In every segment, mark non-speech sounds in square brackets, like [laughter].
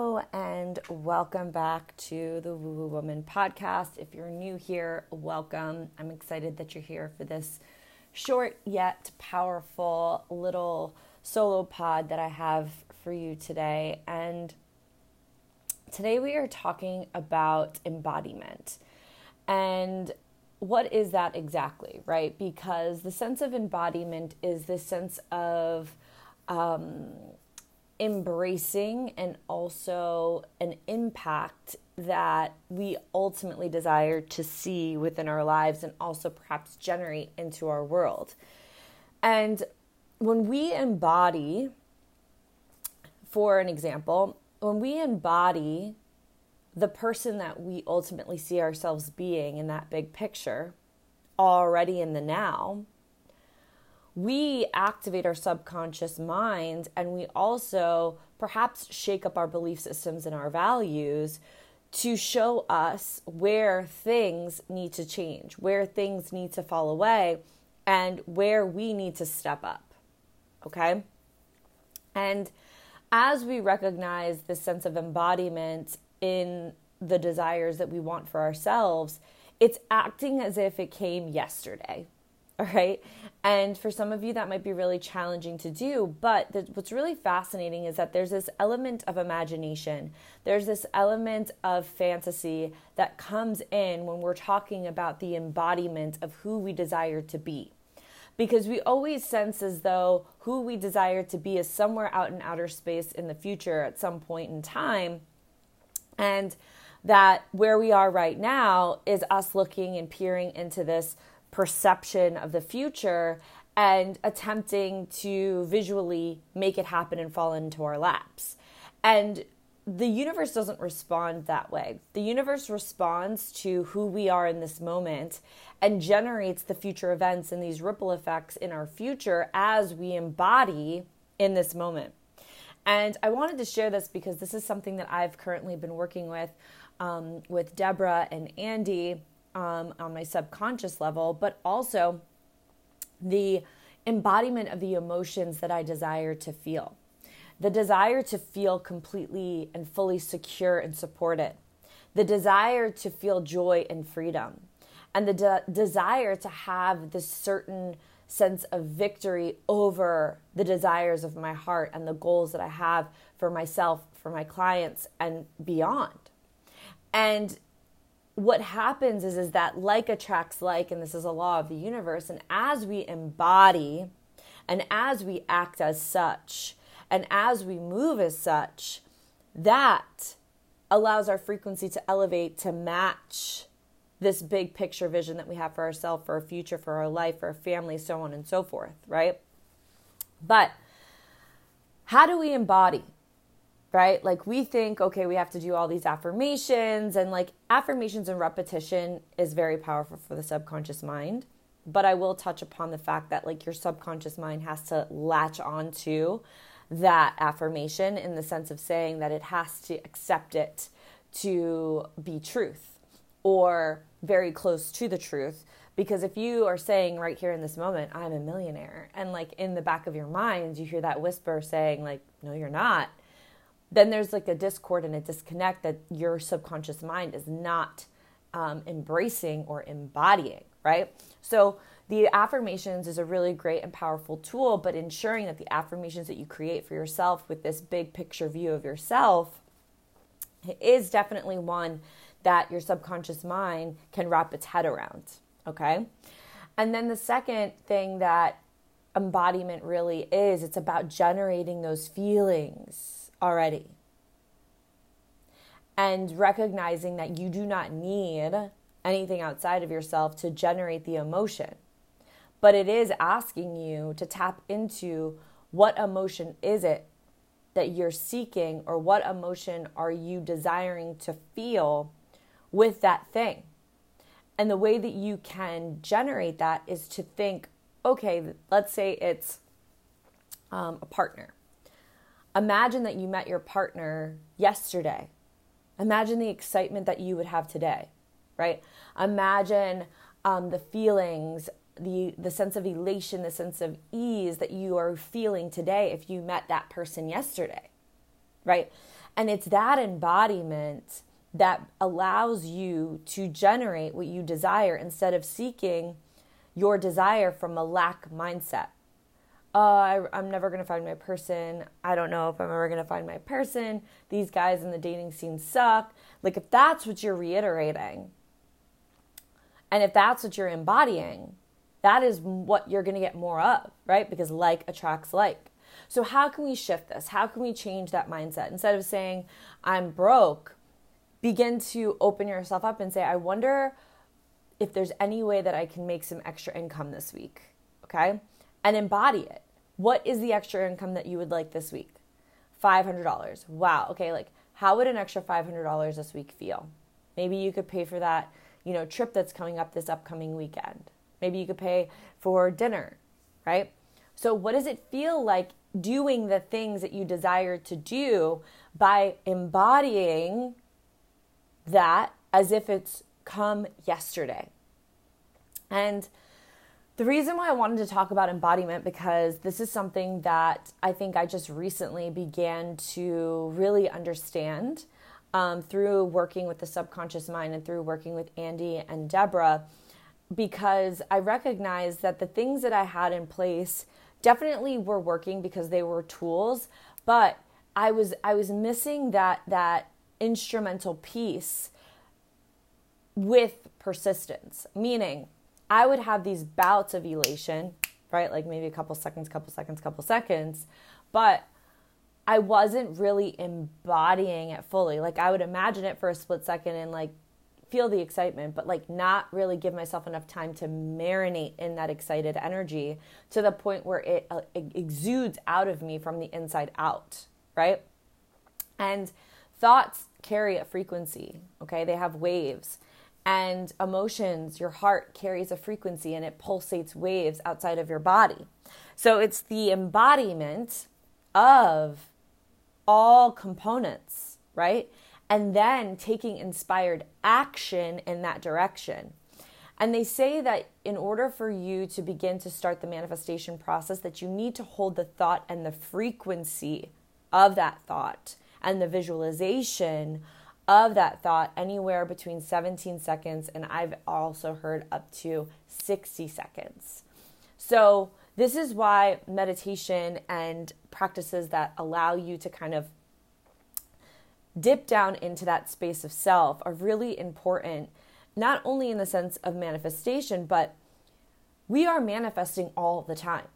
And welcome back to the Woo Woo Woman podcast. If you're new here, welcome. I'm excited that you're here for this short yet powerful little solo pod that I have for you today. And today we are talking about embodiment. And what is that exactly, right? Because the sense of embodiment is this sense of um, embracing and also an impact that we ultimately desire to see within our lives and also perhaps generate into our world. And when we embody, for an example, when we embody the person that we ultimately see ourselves being in that big picture already in the now, we activate our subconscious mind and we also perhaps shake up our belief systems and our values to show us where things need to change, where things need to fall away, and where we need to step up. Okay? And as we recognize this sense of embodiment in the desires that we want for ourselves, it's acting as if it came yesterday. [laughs] All right. And for some of you, that might be really challenging to do. But the, what's really fascinating is that there's this element of imagination, there's this element of fantasy that comes in when we're talking about the embodiment of who we desire to be. Because we always sense as though who we desire to be is somewhere out in outer space in the future at some point in time. And that where we are right now is us looking and peering into this perception of the future and attempting to visually make it happen and fall into our laps. And the universe doesn't respond that way. The universe responds to who we are in this moment and generates the future events and these ripple effects in our future as we embody in this moment. And I wanted to share this because this is something that I've currently been working with um, with Deborah and Andy um, on my subconscious level, but also the embodiment of the emotions that I desire to feel. The desire to feel completely and fully secure and supported. The desire to feel joy and freedom. And the de- desire to have this certain sense of victory over the desires of my heart and the goals that I have for myself, for my clients, and beyond. And what happens is is that like attracts like and this is a law of the universe and as we embody and as we act as such and as we move as such that allows our frequency to elevate to match this big picture vision that we have for ourselves for our future for our life for our family so on and so forth right? But how do we embody right? Like we think, okay, we have to do all these affirmations, and like affirmations and repetition is very powerful for the subconscious mind. But I will touch upon the fact that like your subconscious mind has to latch onto that affirmation in the sense of saying that it has to accept it to be truth or very close to the truth. Because if you are saying right here in this moment, I'm a millionaire, and like in the back of your mind, you hear that whisper saying, like, no, you're not then there's like a discord and a disconnect that your subconscious mind is not um, embracing or embodying, right? So the affirmations is a really great and powerful tool, but ensuring that the affirmations that you create for yourself with this big picture view of yourself is definitely one that your subconscious mind can wrap its head around, okay? And then the second thing that embodiment really is, it's about generating those feelings already. And recognizing that you do not need anything outside of yourself to generate the emotion. but it is asking you to tap into what emotion is it that you're seeking or what emotion are you desiring to feel with that thing. And the way that you can generate that is to think, okay, let's say it's um, a partner. Imagine that you met your partner yesterday. Imagine the excitement that you would have today, right? Imagine um, the feelings, the the sense of elation, the sense of ease that you are feeling today if you met that person yesterday, right? And it's that embodiment that allows you to generate what you desire instead of seeking your desire from a lack mindset. Uh, I, I'm never going to find my person. I don't know if I'm ever going to find my person. These guys in the dating scene suck. Like, if that's what you're reiterating, and if that's what you're embodying, that is what you're going to get more of, right? Because like attracts like. So, how can we shift this? How can we change that mindset? Instead of saying, I'm broke, begin to open yourself up and say, I wonder if there's any way that I can make some extra income this week. Okay. And embody it. What is the extra income that you would like this week? $500. Wow. Okay. Like, how would an extra $500 this week feel? Maybe you could pay for that, you know, trip that's coming up this upcoming weekend. Maybe you could pay for dinner, right? So, what does it feel like doing the things that you desire to do by embodying that as if it's come yesterday. And the reason why I wanted to talk about embodiment because this is something that I think I just recently began to really understand um, through working with the subconscious mind and through working with Andy and Deborah because I recognized that the things that I had in place definitely were working because they were tools, but I was I was missing that that instrumental piece with persistence, meaning I would have these bouts of elation, right? Like maybe a couple seconds, couple seconds, couple seconds, but I wasn't really embodying it fully. Like I would imagine it for a split second and like feel the excitement, but like not really give myself enough time to marinate in that excited energy to the point where it, uh, it exudes out of me from the inside out, right? And thoughts carry a frequency, okay? They have waves. And emotions, your heart carries a frequency and it pulsates waves outside of your body. So it's the embodiment of all components, right? And then taking inspired action in that direction. And they say that in order for you to begin to start the manifestation process that you need to hold the thought and the frequency of that thought and the visualization of that thought anywhere between 17 seconds and I've also heard up to 60 seconds. So, this is why meditation and practices that allow you to kind of dip down into that space of self are really important, not only in the sense of manifestation, but we are manifesting all the time.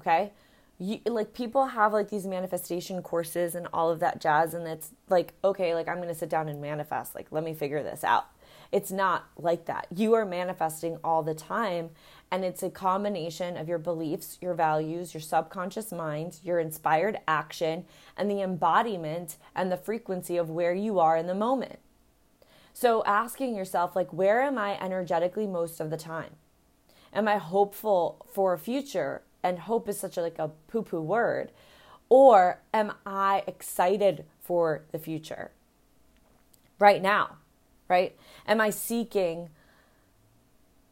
Okay? You, like people have like these manifestation courses and all of that jazz and it's like okay like i'm going to sit down and manifest. Like let me figure this out. It's not like that. You are manifesting all the time and it's a combination of your beliefs your values your subconscious mind your inspired action and the embodiment and the frequency of where you are in the moment. So asking yourself like where am i energetically most of the time? Am i hopeful for a future and hope is such a like a poo poo word or am i excited for the future? Right now right? Am i seeking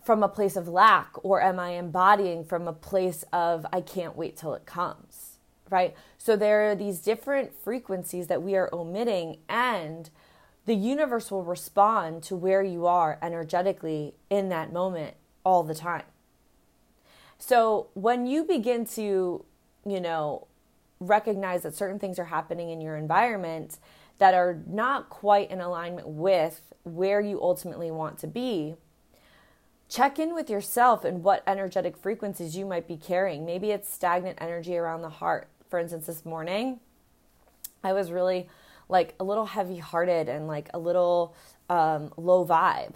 from a place of lack or am i embodying from a place of i can't wait till it comes right? So there are these different frequencies that we are omitting and the universe will respond to where you are energetically in that moment all the time so when you begin to, you know, recognize that certain things are happening in your environment that are not quite in alignment with where you ultimately want to be, check in with yourself and what energetic frequencies you might be carrying. Maybe it's stagnant energy around the heart. For instance, this morning, I was really like a little heavy hearted and like a little um, low vibe.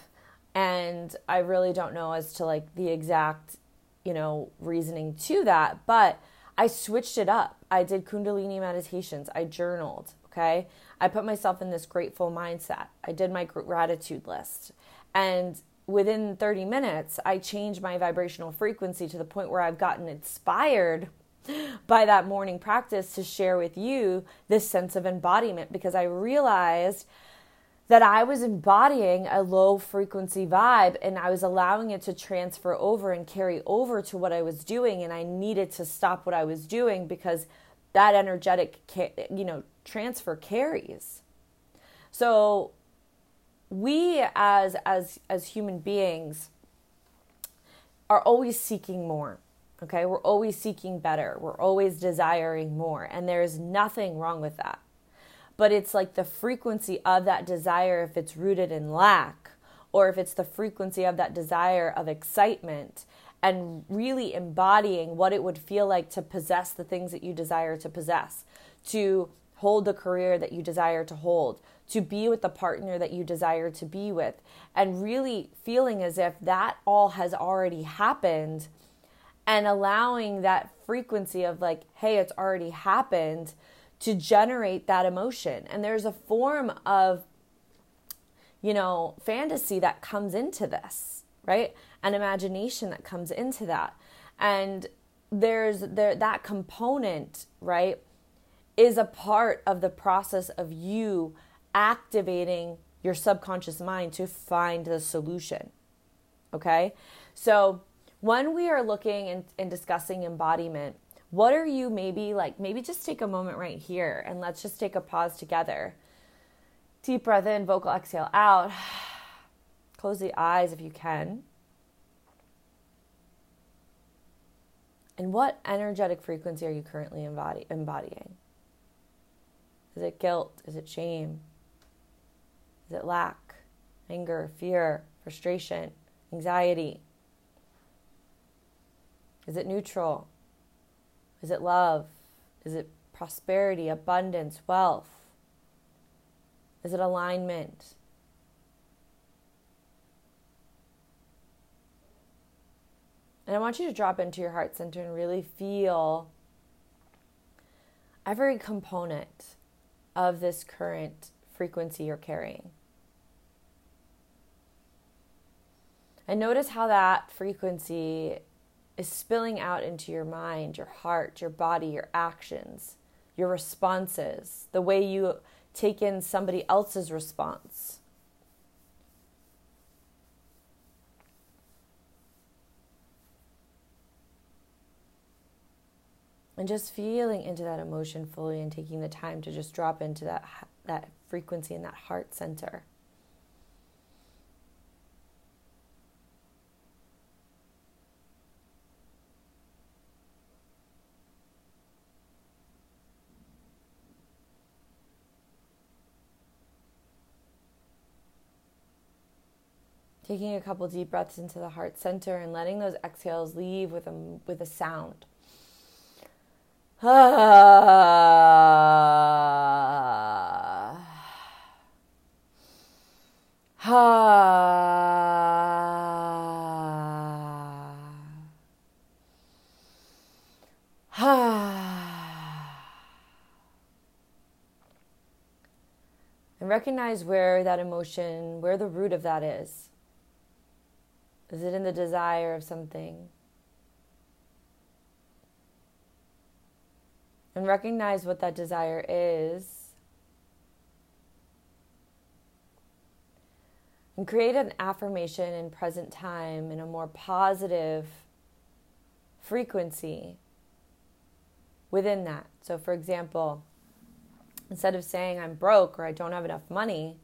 And I really don't know as to like the exact you know, reasoning to that, but I switched it up. I did Kundalini meditations. I journaled. Okay. I put myself in this grateful mindset. I did my gratitude list. And within 30 minutes, I changed my vibrational frequency to the point where I've gotten inspired [laughs] by that morning practice to share with you this sense of embodiment because I realized that I was embodying a low frequency vibe and I was allowing it to transfer over and carry over to what I was doing and I needed to stop what I was doing because that energetic you know transfer carries. So we as as as human beings are always seeking more. Okay? We're always seeking better. We're always desiring more and there's nothing wrong with that but it's like the frequency of that desire if it's rooted in lack or if it's the frequency of that desire of excitement and really embodying what it would feel like to possess the things that you desire to possess, to hold the career that you desire to hold, to be with the partner that you desire to be with, and really feeling as if that all has already happened and allowing that frequency of like, hey, it's already happened to generate that emotion. And there's a form of, you know, fantasy that comes into this, right? An imagination that comes into that. And there's there that component, right, is a part of the process of you activating your subconscious mind to find the solution. Okay? So when we are looking and, and discussing embodiment, what are you maybe like? Maybe just take a moment right here and let's just take a pause together. Deep breath in, vocal exhale out. [sighs] Close the eyes if you can. And what energetic frequency are you currently embody- embodying? Is it guilt? Is it shame? Is it lack, anger, fear, frustration, anxiety? Is it neutral? Is it love? Is it prosperity, abundance, wealth? Is it alignment? And I want you to drop into your heart center and really feel every component of this current frequency you're carrying. And notice how that frequency is spilling out into your mind, your heart, your body, your actions, your responses, the way you take in somebody else's response. And just feeling into that emotion fully and taking the time to just drop into that that frequency in that heart center. Taking a couple deep breaths into the heart center and letting those exhales leave with a, with a sound. Ah. Ah. Ah. And recognize where that emotion, where the root of that is. Is it in the desire of something? And recognize what that desire is. And create an affirmation in present time in a more positive frequency within that. So, for example, instead of saying I'm broke or I don't have enough money,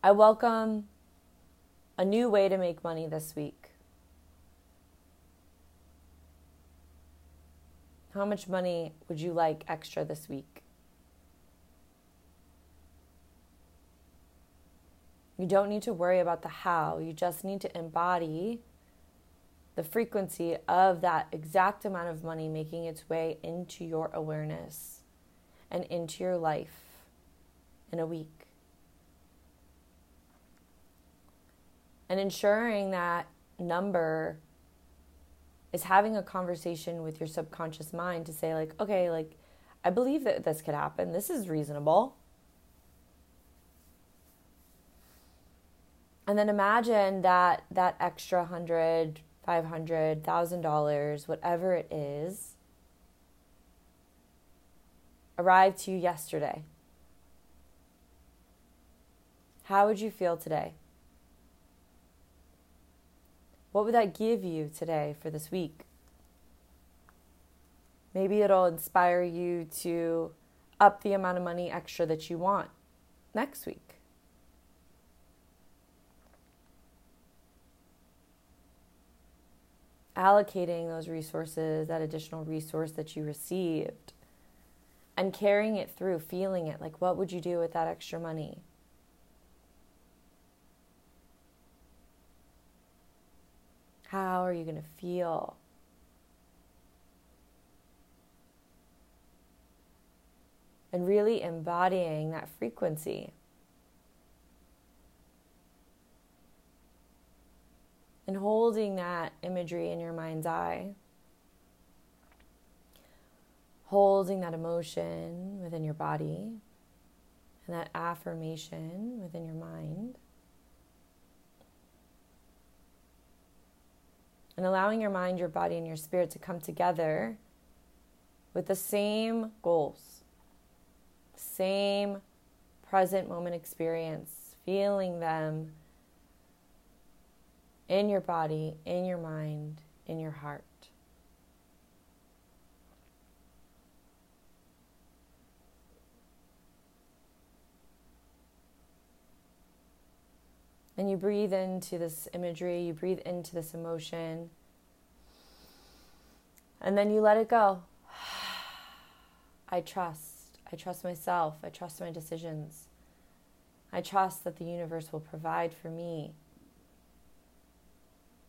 I welcome a new way to make money this week. How much money would you like extra this week? You don't need to worry about the how, you just need to embody the frequency of that exact amount of money making its way into your awareness and into your life in a week. And ensuring that number is having a conversation with your subconscious mind to say, like, okay, like, I believe that this could happen. This is reasonable. And then imagine that that extra hundred, five hundred, thousand dollars, whatever it is, arrived to you yesterday. How would you feel today? What would that give you today for this week? Maybe it'll inspire you to up the amount of money extra that you want next week. Allocating those resources, that additional resource that you received, and carrying it through, feeling it. Like, what would you do with that extra money? How are you going to feel? And really embodying that frequency. And holding that imagery in your mind's eye. Holding that emotion within your body and that affirmation within your mind. And allowing your mind, your body, and your spirit to come together with the same goals, same present moment experience, feeling them in your body, in your mind, in your heart. And you breathe into this imagery, you breathe into this emotion, and then you let it go. [sighs] I trust. I trust myself. I trust my decisions. I trust that the universe will provide for me.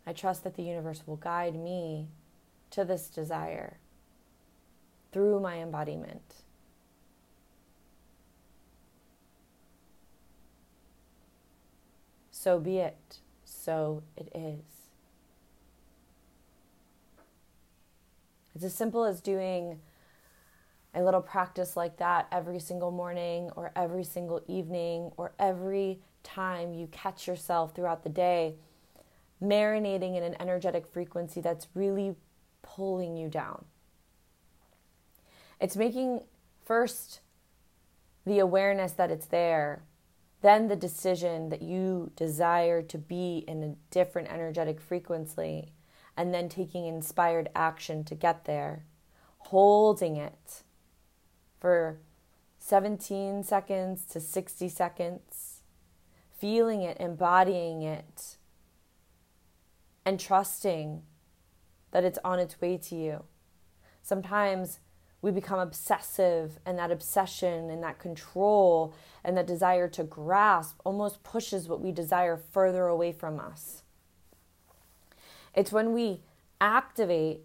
I trust that the universe will guide me to this desire through my embodiment. So be it. So it is. It's as simple as doing a little practice like that every single morning or every single evening or every time you catch yourself throughout the day marinating in an energetic frequency that's really pulling you down. It's making first the awareness that it's there then the decision that you desire to be in a different energetic frequency, and then taking inspired action to get there, holding it for 17 seconds to 60 seconds, feeling it, embodying it, and trusting that it's on its way to you. Sometimes we become obsessive, and that obsession and that control and that desire to grasp almost pushes what we desire further away from us. It's when we activate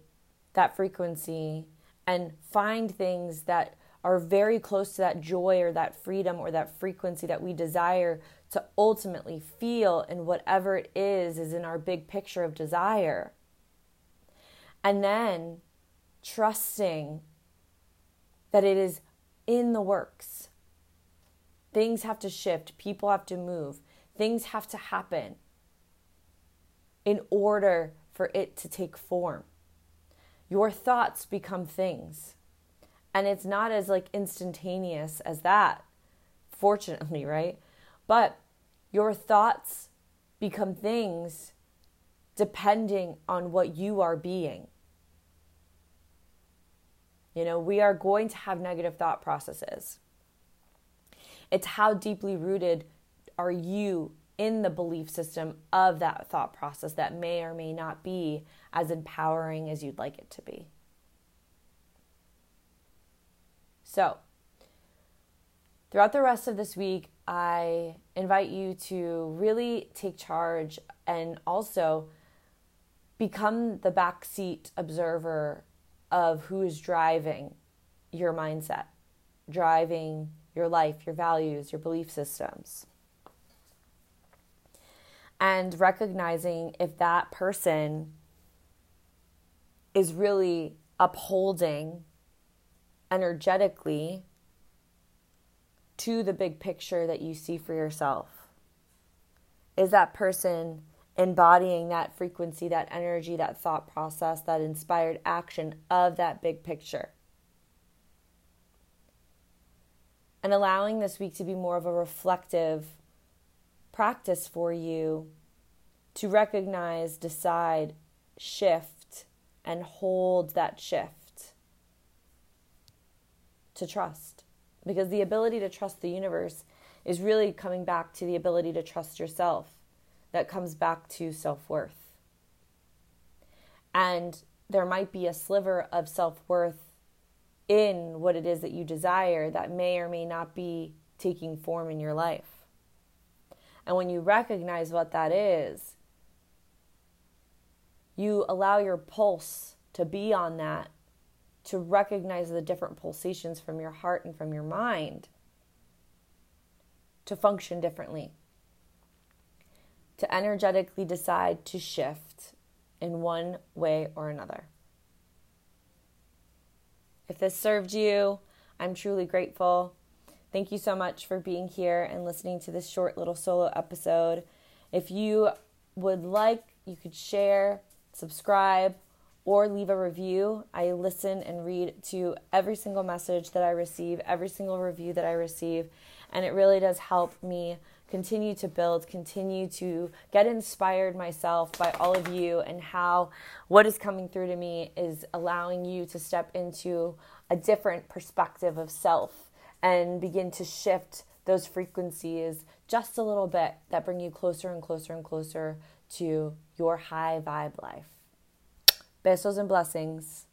that frequency and find things that are very close to that joy or that freedom or that frequency that we desire to ultimately feel in whatever it is is in our big picture of desire. And then trusting that it is in the works. Things have to shift, people have to move, things have to happen in order for it to take form. Your thoughts become things. And it's not as like instantaneous as that, fortunately, [laughs] right? But your thoughts become things depending on what you are being. You know, we are going to have negative thought processes. It's how deeply rooted are you in the belief system of that thought process that may or may not be as empowering as you'd like it to be. So, throughout the rest of this week, I invite you to really take charge and also become the backseat observer of who is driving your mindset, driving your life, your values, your belief systems. And recognizing if that person is really upholding energetically to the big picture that you see for yourself? Is that person embodying that frequency, that energy, that thought process, that inspired action of that big picture? And allowing this week to be more of a reflective practice for you to recognize, decide, shift, and hold that shift to trust. Because the ability to trust the universe is really coming back to the ability to trust yourself, that comes back to self worth. And there might be a sliver of self worth in what it is that you desire that may or may not be taking form in your life. And when you recognize what that is, you allow your pulse to be on that, to recognize the different pulsations from your heart and from your mind, to function differently, to energetically decide to shift in one way or another. If this served you, I'm truly grateful. Thank you so much for being here and listening to this short little solo episode. If you would like, you could share, subscribe, or leave a review. I listen and read to every single message that I receive, every single review that I receive, and it really does help me continue to build, continue to get inspired myself by all of you and how what is coming through to me is allowing you to step into a different perspective of self and begin to shift those frequencies just a little bit that bring you closer and closer and closer to your high vibe life. Besos and blessings.